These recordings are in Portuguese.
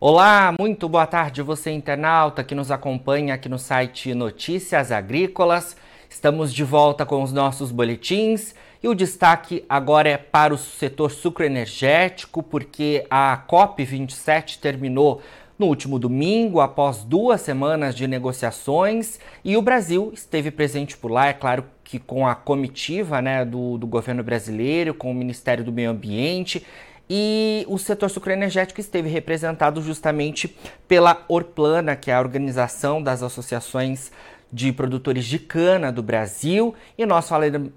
Olá, muito boa tarde você internauta que nos acompanha aqui no site Notícias Agrícolas. Estamos de volta com os nossos boletins e o destaque agora é para o setor sucroenergético, porque a COP27 terminou no último domingo, após duas semanas de negociações, e o Brasil esteve presente por lá, é claro que com a comitiva né, do, do governo brasileiro, com o Ministério do Meio Ambiente e o setor sucroenergético esteve representado justamente pela Orplana, que é a organização das associações de produtores de cana do Brasil. E nós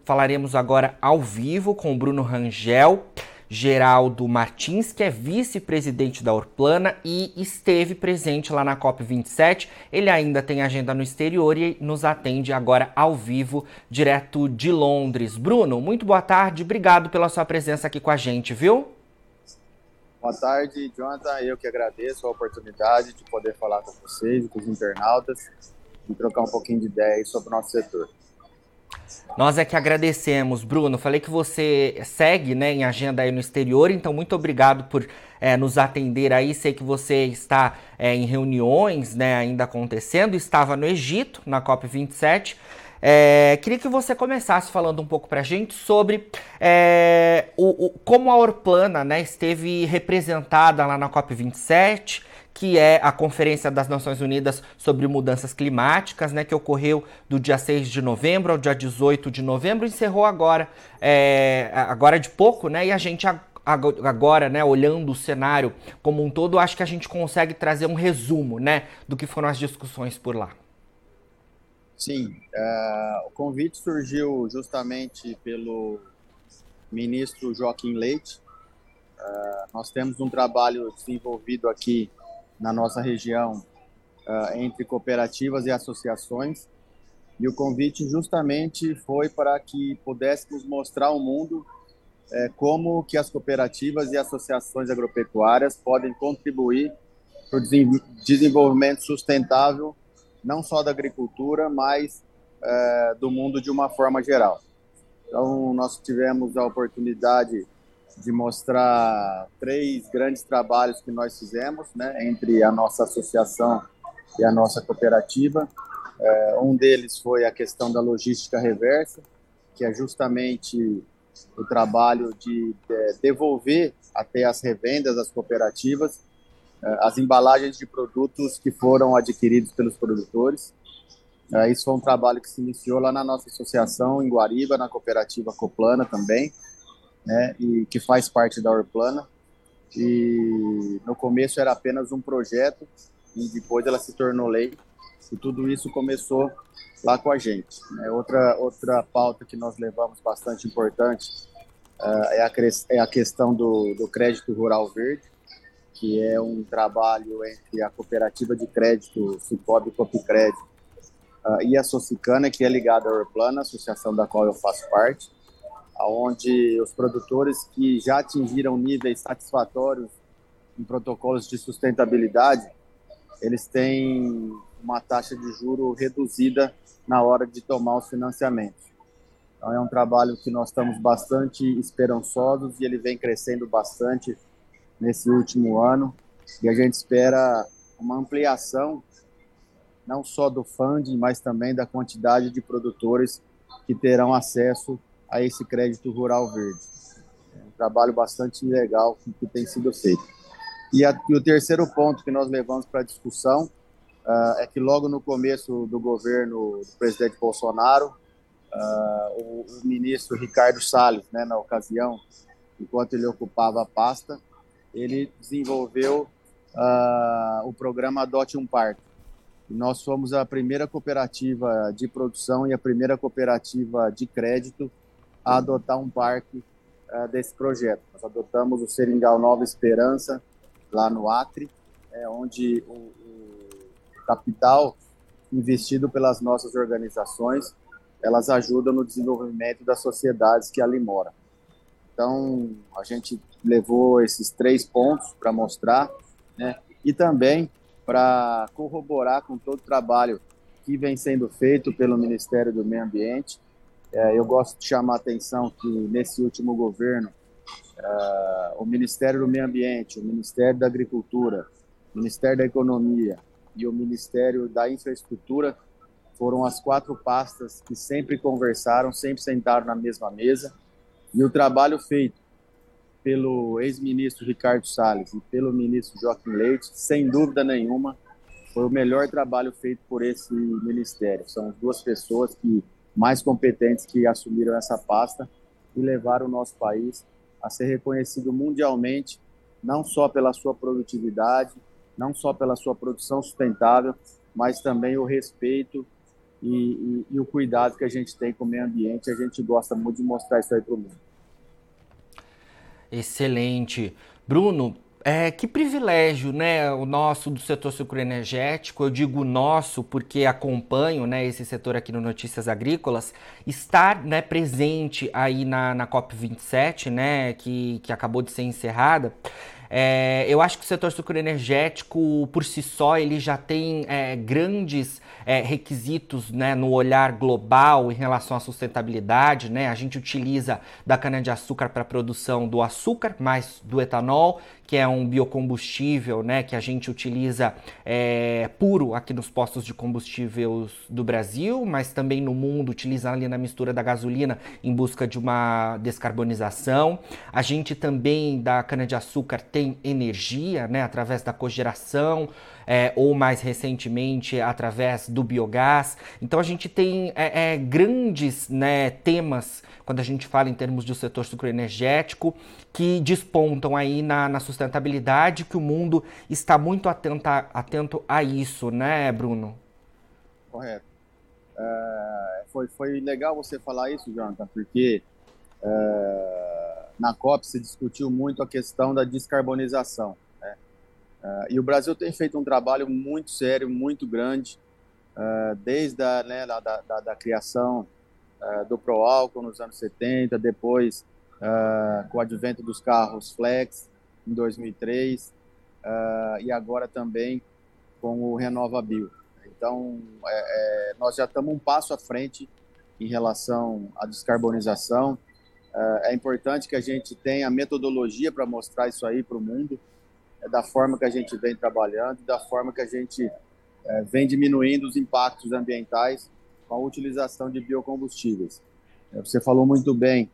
falaremos agora ao vivo com o Bruno Rangel, Geraldo Martins, que é vice-presidente da Orplana e esteve presente lá na COP27. Ele ainda tem agenda no exterior e nos atende agora ao vivo, direto de Londres. Bruno, muito boa tarde, obrigado pela sua presença aqui com a gente, viu? Boa tarde, Jonathan. Eu que agradeço a oportunidade de poder falar com vocês com os internautas e trocar um pouquinho de ideia sobre o nosso setor. Nós é que agradecemos, Bruno. Falei que você segue né, em agenda aí no exterior, então muito obrigado por é, nos atender aí. Sei que você está é, em reuniões né, ainda acontecendo, estava no Egito, na COP27. É, queria que você começasse falando um pouco para a gente sobre é, o, o, como a Orplana né, esteve representada lá na COP27, que é a Conferência das Nações Unidas sobre Mudanças Climáticas, né, que ocorreu do dia 6 de novembro ao dia 18 de novembro, encerrou agora, é, agora de pouco, né, e a gente agora, né, olhando o cenário como um todo, acho que a gente consegue trazer um resumo, né, do que foram as discussões por lá. Sim, uh, o convite surgiu justamente pelo ministro Joaquim Leite. Uh, nós temos um trabalho desenvolvido aqui na nossa região uh, entre cooperativas e associações, e o convite justamente foi para que pudéssemos mostrar ao mundo como que as cooperativas e associações agropecuárias podem contribuir para o desenvolvimento sustentável não só da agricultura, mas é, do mundo de uma forma geral. Então, nós tivemos a oportunidade de mostrar três grandes trabalhos que nós fizemos, né, entre a nossa associação e a nossa cooperativa. É, um deles foi a questão da logística reversa, que é justamente o trabalho de é, devolver até as revendas das cooperativas as embalagens de produtos que foram adquiridos pelos produtores. Eh, isso foi um trabalho que se iniciou lá na nossa associação em Guariba, na cooperativa Coplana também, né, e que faz parte da Orplana. E no começo era apenas um projeto e depois ela se tornou lei. E tudo isso começou lá com a gente. Né. Outra outra pauta que nós levamos bastante importante uh, é, a, é a questão do, do crédito rural verde que é um trabalho entre a cooperativa de crédito Cicobi Copicred uh, e a Socicana, que é ligada à Urplana, associação da qual eu faço parte, onde os produtores que já atingiram níveis satisfatórios em protocolos de sustentabilidade, eles têm uma taxa de juro reduzida na hora de tomar os financiamentos. Então é um trabalho que nós estamos bastante esperançosos e ele vem crescendo bastante nesse último ano e a gente espera uma ampliação não só do funding, mas também da quantidade de produtores que terão acesso a esse crédito rural verde. É um trabalho bastante legal que tem sido feito. E, a, e o terceiro ponto que nós levamos para a discussão uh, é que logo no começo do governo do presidente Bolsonaro, uh, o, o, ministro Ricardo Salles, né, na ocasião, enquanto ele ocupava a pasta, ele desenvolveu uh, o programa Adote um Parque. nós fomos a primeira cooperativa de produção e a primeira cooperativa de crédito a adotar um parque uh, desse projeto. Nós adotamos o Seringal Nova Esperança, lá no Acre, é, onde o, o capital investido pelas nossas organizações, elas ajudam no desenvolvimento das sociedades que ali moram. Então, a gente levou esses três pontos para mostrar, né? E também para corroborar com todo o trabalho que vem sendo feito pelo Ministério do Meio Ambiente. É, eu gosto de chamar a atenção que nesse último governo, uh, o Ministério do Meio Ambiente, o Ministério da Agricultura Ministério da Economia e o Ministério da Infraestrutura foram as quatro pastas que sempre conversaram, sempre sentaram na mesma mesa. E o trabalho feito pelo ex-ministro Ricardo Salles e pelo ministro Joaquim Leite, sem dúvida nenhuma, foi o melhor trabalho feito por esse ministério. São as duas pessoas que mais competentes que assumiram essa pasta e levaram o nosso país a ser reconhecido mundialmente, não só pela sua produtividade, não só pela sua produção sustentável, mas também o respeito e, e, e o cuidado que a gente tem com o meio ambiente. A gente gosta muito de mostrar isso aí para o mundo. Excelente. Bruno, é, que privilégio, né, o nosso do setor sucroenergético, eu digo nosso porque acompanho, né, esse setor aqui no Notícias Agrícolas, estar, né, presente aí na, na COP27, né, que, que acabou de ser encerrada. É, eu acho que o setor sucroenergético, por si só, ele já tem é, grandes é, requisitos né, no olhar global em relação à sustentabilidade. Né? A gente utiliza da cana-de-açúcar para a produção do açúcar, mais do etanol, que é um biocombustível né, que a gente utiliza é, puro aqui nos postos de combustíveis do Brasil, mas também no mundo utiliza ali na mistura da gasolina em busca de uma descarbonização. A gente também da cana-de-açúcar tem energia né, através da cogeração é, ou mais recentemente através do biogás. Então a gente tem é, é, grandes né, temas quando a gente fala em termos do setor sucroenergético que despontam aí na, na sustentabilidade, que o mundo está muito atenta, atento a isso, né, Bruno? Correto. É, foi, foi legal você falar isso, Jonathan, porque é, na COP se discutiu muito a questão da descarbonização. Uh, e o Brasil tem feito um trabalho muito sério, muito grande, uh, desde a né, da, da, da, criação uh, do Proálcool nos anos 70, depois com o advento dos carros flex em 2003 e agora também com o RenovaBio. Então, é, é, nós já estamos um passo à frente em relação à descarbonização. é importante que a gente tenha metodologia para mostrar isso aí para o mundo da forma que a gente vem trabalhando, da forma que a gente é, vem diminuindo os impactos ambientais com a utilização de biocombustíveis. É, você falou muito bem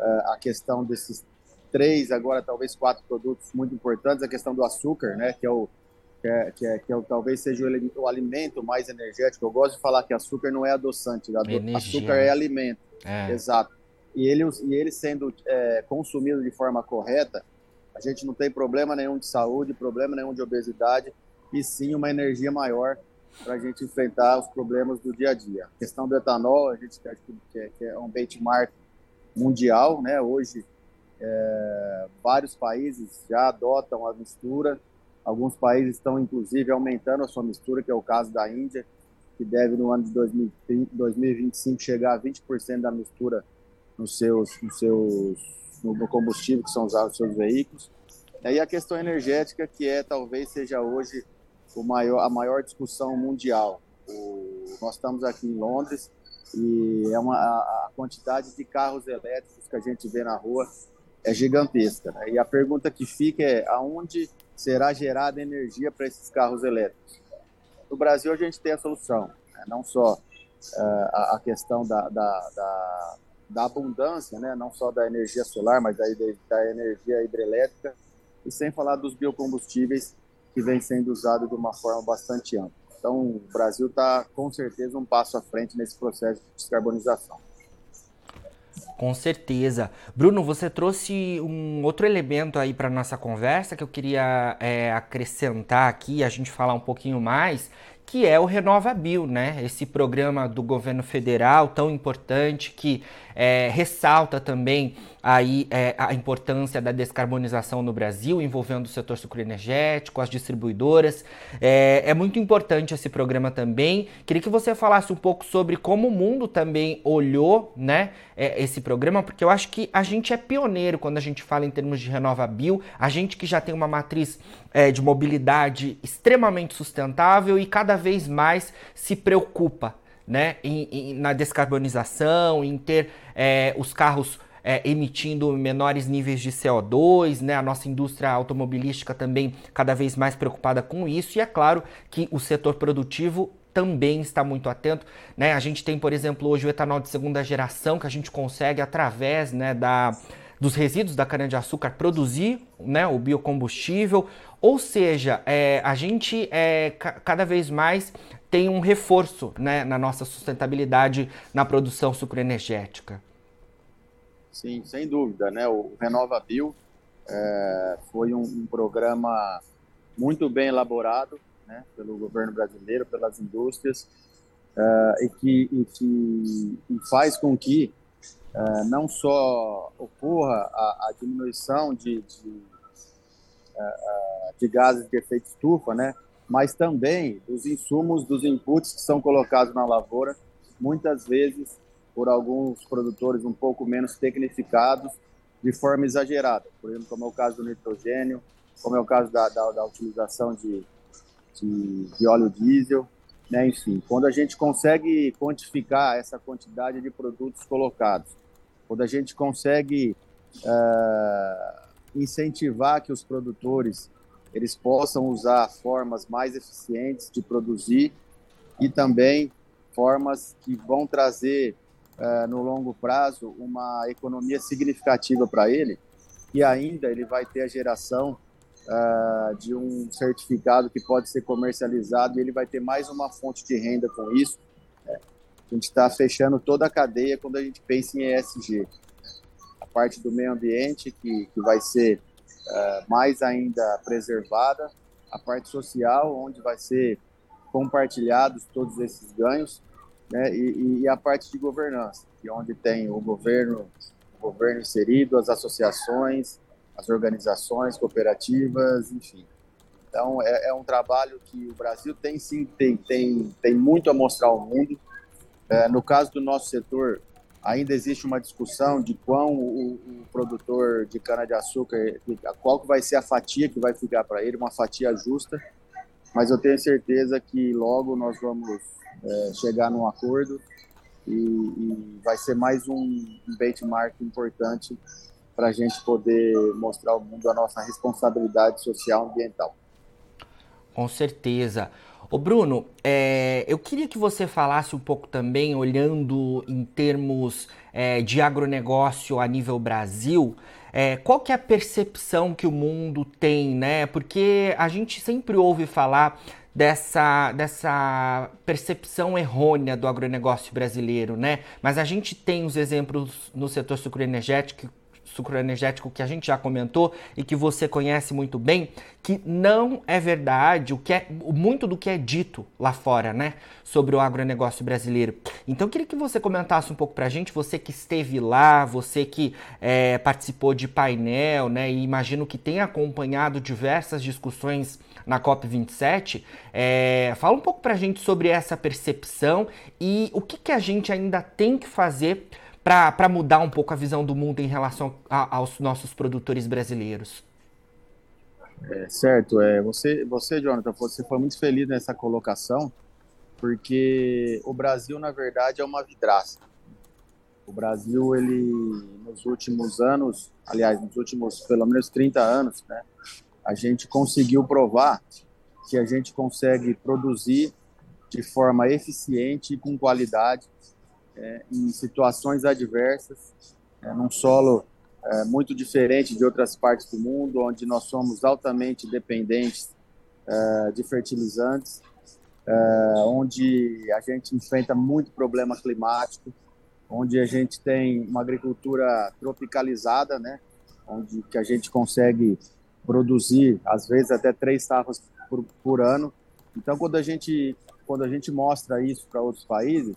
é, a questão desses três, agora talvez quatro produtos muito importantes, a questão do açúcar, né, que é o que, é, que, é, que é, talvez seja o, o, alimento mais energético. Eu gosto de falar que açúcar não é adoçante, ado açúcar é alimento. É. Exato. E ele, e ele sendo é, consumido de forma correta, a gente não tem problema nenhum de saúde, problema nenhum de obesidade, e sim uma energia maior para a gente enfrentar os problemas do dia a dia. A questão do etanol, a gente quer que é um benchmark mundial, né? Hoje, é, vários países já adotam a mistura, alguns países estão inclusive aumentando a sua mistura, que é o caso da Índia, que deve no ano de 2030, 2025 chegar a 20% da mistura nos seus, nos seus no, combustível que são usados nos seus veículos. E a questão energética, que é talvez seja hoje o maior, a maior discussão mundial. O, nós estamos aqui em Londres e é uma, a quantidade de carros elétricos que a gente vê na rua é gigantesca. Né? E a pergunta que fica é aonde será gerada energia para esses carros elétricos? No Brasil a gente tem a solução, né? não só uh, a, a, questão da, da, da da abundância, né, não só da energia solar, mas da, da energia hidrelétrica, e sem falar dos biocombustíveis que vem sendo usado de uma forma bastante ampla. Então, o Brasil está com certeza um passo à frente nesse processo de descarbonização. Com certeza. Bruno, você trouxe um outro elemento aí para nossa conversa que eu queria é, acrescentar aqui, a gente falar um pouquinho mais, que é o Renova Bill, né? Esse programa do governo federal tão importante que é, ressalta também aí é, a importância da descarbonização no Brasil, envolvendo o setor sucroenergético, as distribuidoras. É, é, muito importante esse programa também. Queria que você falasse um pouco sobre como o mundo também olhou né, é, esse programa, porque eu acho que a gente é pioneiro quando a gente fala em termos de renovabil, a gente que já tem uma matriz é, de mobilidade extremamente sustentável e cada vez mais se preocupa né, em, em, na descarbonização, em ter é, os carros é, emitindo menores níveis de CO2, né? A nossa indústria automobilística também cada vez mais preocupada com isso, e é claro que o setor produtivo também está muito atento. Né? A gente tem, por exemplo, hoje o etanol de segunda geração que a gente consegue através né, da, dos resíduos da cana-de-açúcar produzir né, o biocombustível. Ou seja, é, a gente é, cada vez mais tem um reforço né, na nossa sustentabilidade na produção sucroenergética. Sim, sem dúvida. Né? O Renova Bio é, foi um, um programa muito bem elaborado né, pelo governo brasileiro, pelas indústrias, uh, e, que, e que faz com que uh, não só ocorra a, a diminuição de, de, uh, de, gases de efeito estufa, né, mas também dos insumos, dos inputs que são colocados na lavoura, muitas vezes por alguns produtores um pouco menos tecnificados, de forma exagerada. Por exemplo, como é o caso do nitrogênio, como é o caso da, da, da utilização de, de, de óleo diesel, né? enfim. Quando a gente consegue quantificar essa quantidade de produtos colocados, quando a gente consegue uh, incentivar que os produtores eles possam usar formas mais eficientes de produzir e também formas que vão trazer uh, no longo prazo uma economia significativa para ele e ainda ele vai ter a geração uh, de um certificado que pode ser comercializado e ele vai ter mais uma fonte de renda com isso. É, a gente está fechando toda a cadeia quando a gente pensa em ESG. A parte do meio ambiente, que, que vai ser uh, mais ainda preservada, a parte social, onde vai ser compartilhados todos esses ganhos, né? e, e a parte de governança, que é onde tem o governo, o governo inserido, as associações, as organizações cooperativas, enfim. Então, é, é, um trabalho que o Brasil tem sim, tem, tem, tem muito a mostrar ao mundo. É, no caso do nosso setor, ainda existe uma discussão de qual o, o produtor de cana-de-açúcar, qual que vai ser a fatia que vai ficar para ele, uma fatia justa, mas eu tenho certeza que logo nós vamos é, chegar num acordo e, e, vai ser mais um benchmark importante para a gente poder mostrar ao mundo a nossa responsabilidade social ambiental. Com certeza. Ô Bruno, é, eu queria que você falasse um pouco também, olhando em termos é, de agronegócio a nível Brasil, é, qual que é a percepção que o mundo tem, né? Porque a gente sempre ouve falar dessa, dessa percepção errônea do agronegócio brasileiro, né? Mas a gente tem os exemplos no setor sucroenergético sucro energético que a gente já comentou e que você conhece muito bem, que não é verdade o que é muito do que é dito lá fora, né, sobre o agronegócio brasileiro. Então eu queria que você comentasse um pouco para a gente, você que esteve lá, você que é, participou de painel, né, e imagino que tenha acompanhado diversas discussões na COP27. É, fala um pouco para a gente sobre essa percepção e o que, que a gente ainda tem que fazer para mudar um pouco a visão do mundo em relação a, aos nossos produtores brasileiros? É, certo, é, você, você, Jonathan, você foi muito feliz nessa colocação, porque o Brasil, na verdade, é uma vidraça. O Brasil, ele, nos últimos anos, aliás, nos últimos pelo menos 30 anos, né, a gente conseguiu provar que a gente consegue produzir de forma eficiente e com qualidade é, em situações adversas, é, num solo é, muito diferente de outras partes do mundo, onde nós somos altamente dependentes é, de fertilizantes, é, onde a gente enfrenta muito problema climático, onde a gente tem uma agricultura tropicalizada, né, onde que a gente consegue produzir às vezes até três safras por, por ano. Então, quando a gente quando a gente mostra isso para outros países,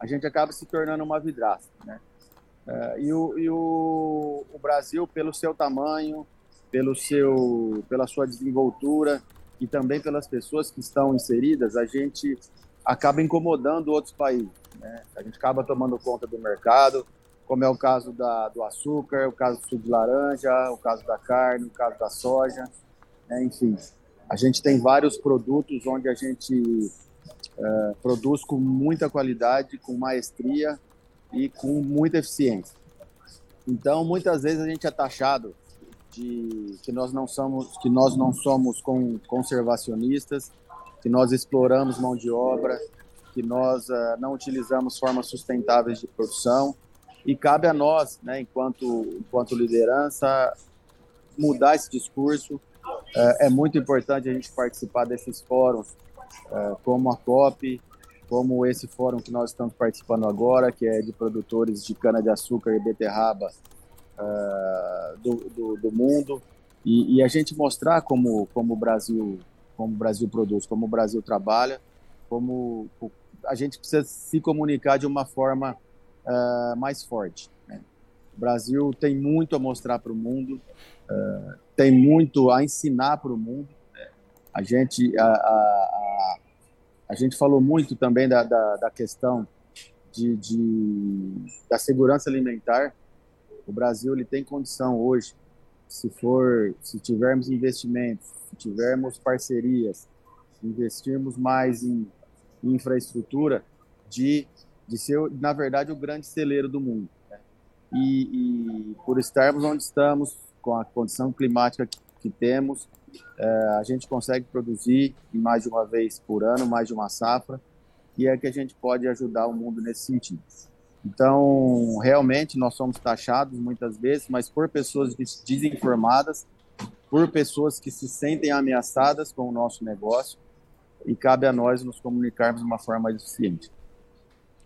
a gente acaba se tornando uma vidraça, né? Uh, e, o, e o, o, Brasil, pelo seu tamanho, pelo seu, pela sua desenvoltura e também pelas pessoas que estão inseridas, a gente acaba incomodando outros países. Né? A gente acaba tomando conta do mercado, como é o caso da, do açúcar, o caso do suco de laranja, o caso da carne, o caso da soja, né? enfim. A gente tem vários produtos onde a gente é, produz com muita qualidade, com maestria e com muita eficiência. Então, muitas vezes a gente é taxado de que nós não somos que nós não somos conservacionistas, que nós exploramos mão de obra, que nós uh, não utilizamos formas sustentáveis de produção e cabe a nós, né, enquanto enquanto liderança, mudar esse discurso. Uh, é muito importante a gente participar desses fóruns, como a COP, como esse fórum que nós estamos participando agora, que é de produtores de cana-de-açúcar e beterraba uh, do, do, do, mundo, e, e, a gente mostrar como, como, o Brasil, como o Brasil produz, como o Brasil trabalha, como a gente precisa se comunicar de uma forma uh, mais forte. Né? O Brasil tem muito a mostrar para o mundo, uh, tem muito a ensinar para o mundo. Né? A gente a, a, a gente falou muito também da, da, da questão de, de, da segurança alimentar. O Brasil ele tem condição hoje, se for, se tivermos investimentos, se tivermos parcerias, se investirmos mais em, em infraestrutura, de, de ser, na verdade, o grande celeiro do mundo. Né? E, e, por estarmos onde estamos, com a condição climática que, que temos, é, a gente consegue produzir mais de uma vez por ano, mais de uma safra, e é que a gente pode ajudar o mundo nesse sentido. Então, realmente, nós somos taxados muitas vezes, mas por pessoas desinformadas, por pessoas que se sentem ameaçadas com o nosso negócio, e cabe a nós nos comunicarmos de uma forma eficiente.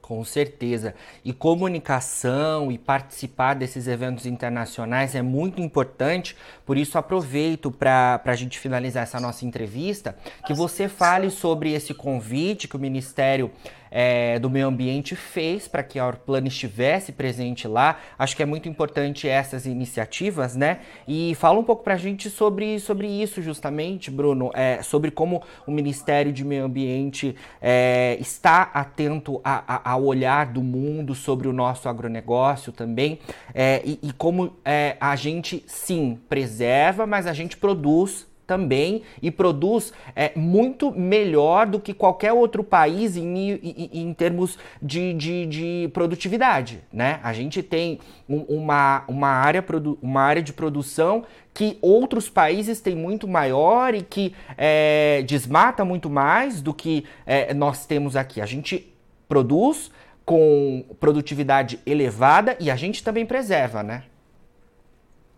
Com certeza. E comunicação e participar desses eventos internacionais é muito importante, por isso aproveito para a gente finalizar essa nossa entrevista, que você fale sobre esse convite que o Ministério é, do Meio Ambiente fez para que a Orplan estivesse presente lá. Acho que é muito importante essas iniciativas, né? E fala um pouco para a gente sobre, sobre isso, justamente, Bruno, é, sobre como o Ministério de Meio Ambiente é, está atento ao olhar do mundo sobre o nosso agronegócio também, é, e, e, como é, a gente, sim, preserva, mas a gente produz também e produz é, muito melhor do que qualquer outro país em, em, em termos de, de, de, produtividade. Né? A gente tem um, uma, uma, área, uma área de produção que outros países têm muito maior e que é, desmata muito mais do que é, nós temos aqui. A gente produz com produtividade elevada e a gente também preserva, né?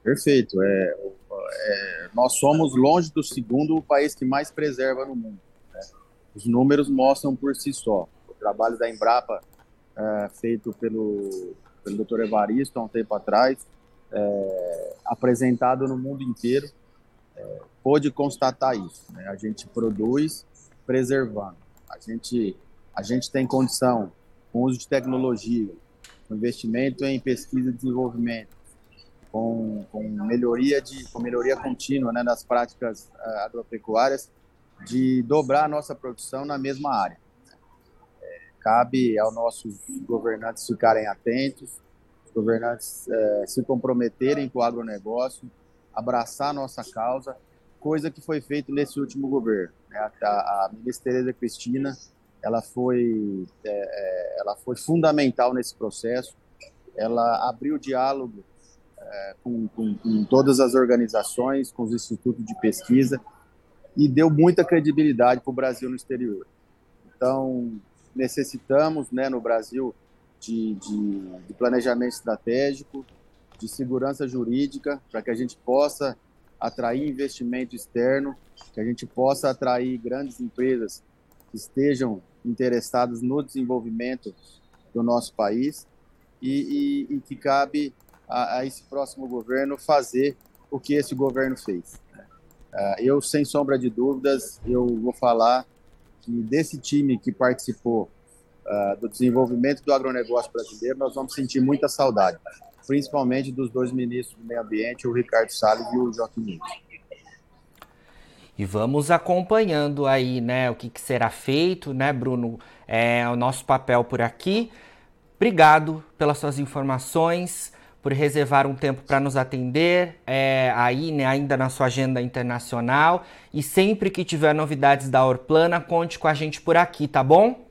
Perfeito. É, é, nós somos longe do segundo o país que mais preserva no mundo. Né? Os números mostram por si só. O trabalho da Embrapa, é, feito pelo, pelo Dr. Evaristo há um tempo atrás, é, apresentado no mundo inteiro, é, pôde constatar isso. Né? A gente produz preservando. A gente, a gente tem condição, com uso de tecnologia, com investimento em pesquisa e desenvolvimento, com, com melhoria de com melhoria contínua né, das práticas uh, agropecuárias de dobrar a nossa produção na mesma área. É, cabe aos nossos governantes ficarem atentos, os governantes uh, se comprometerem com o agronegócio, abraçar a nossa causa, coisa que foi feita nesse último governo. Né? A, a ministra Tereza Cristina ela foi, é, ela foi fundamental nesse processo, ela abriu diálogo com, com, com, todas as organizações, com os institutos de pesquisa, e deu muita credibilidade para o Brasil no exterior. Então, necessitamos, né, no Brasil, de, de, de planejamento estratégico, de segurança jurídica, para que a gente possa atrair investimento externo, que a gente possa atrair grandes empresas que estejam interessadas no desenvolvimento do nosso país e, e, e que cabe a, a, esse próximo governo fazer o que esse governo fez. Uh, eu, sem sombra de dúvidas, eu vou falar que desse time que participou uh, do desenvolvimento do agronegócio brasileiro, nós vamos sentir muita saudade, principalmente dos dois ministros do meio ambiente, o Ricardo Salles e o Joaquim Nunes. E vamos acompanhando aí, né, o que, que será feito, né, Bruno? É o nosso papel por aqui. Obrigado pelas suas informações por reservar um tempo para nos atender é, aí, né, ainda na sua agenda internacional. E sempre que tiver novidades da Orplana, conte com a gente por aqui, tá bom?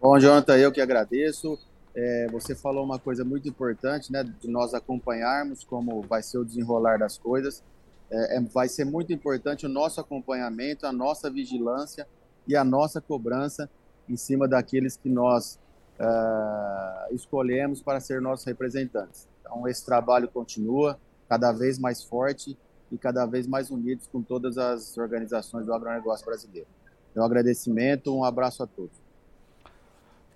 Bom, Jonathan, eu que agradeço. é, você falou uma coisa muito importante, né? De nós acompanharmos como vai ser o desenrolar das coisas. É, é, vai ser muito importante o nosso acompanhamento, a nossa vigilância e a nossa cobrança em cima daqueles que nós uh, escolhemos para ser nossos representantes. Então, esse trabalho continua cada vez mais forte e cada vez mais unidos com todas as organizações do agronegócio brasileiro. Um agradecimento, um abraço a todos.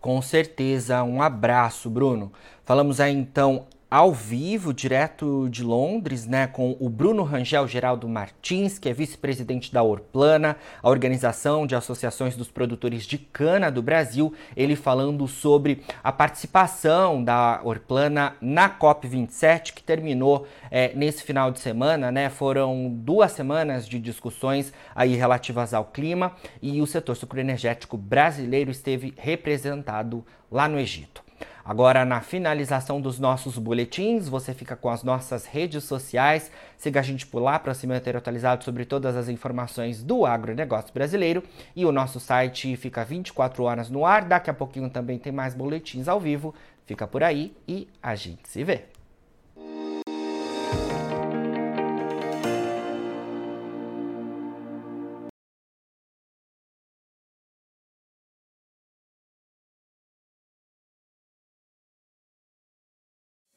Com certeza, um abraço, Bruno. Falamos aí então ao vivo, direto de Londres, né, com o Bruno Rangel Geraldo Martins, que é vice-presidente da Orplana, a Organização de Associações dos Produtores de Cana do Brasil, ele falando sobre a participação da Orplana na COP27, que terminou é, nesse final de semana, né, foram duas semanas de discussões aí relativas ao clima e o setor sucroenergético brasileiro esteve representado lá no Egito. Agora, na finalização dos nossos boletins, você fica com as nossas redes sociais. Siga a gente por lá para se manter atualizado sobre todas as informações do agronegócio brasileiro. E o nosso site fica 24 horas no ar. Daqui a pouquinho também tem mais boletins ao vivo. Fica por aí e a gente se vê.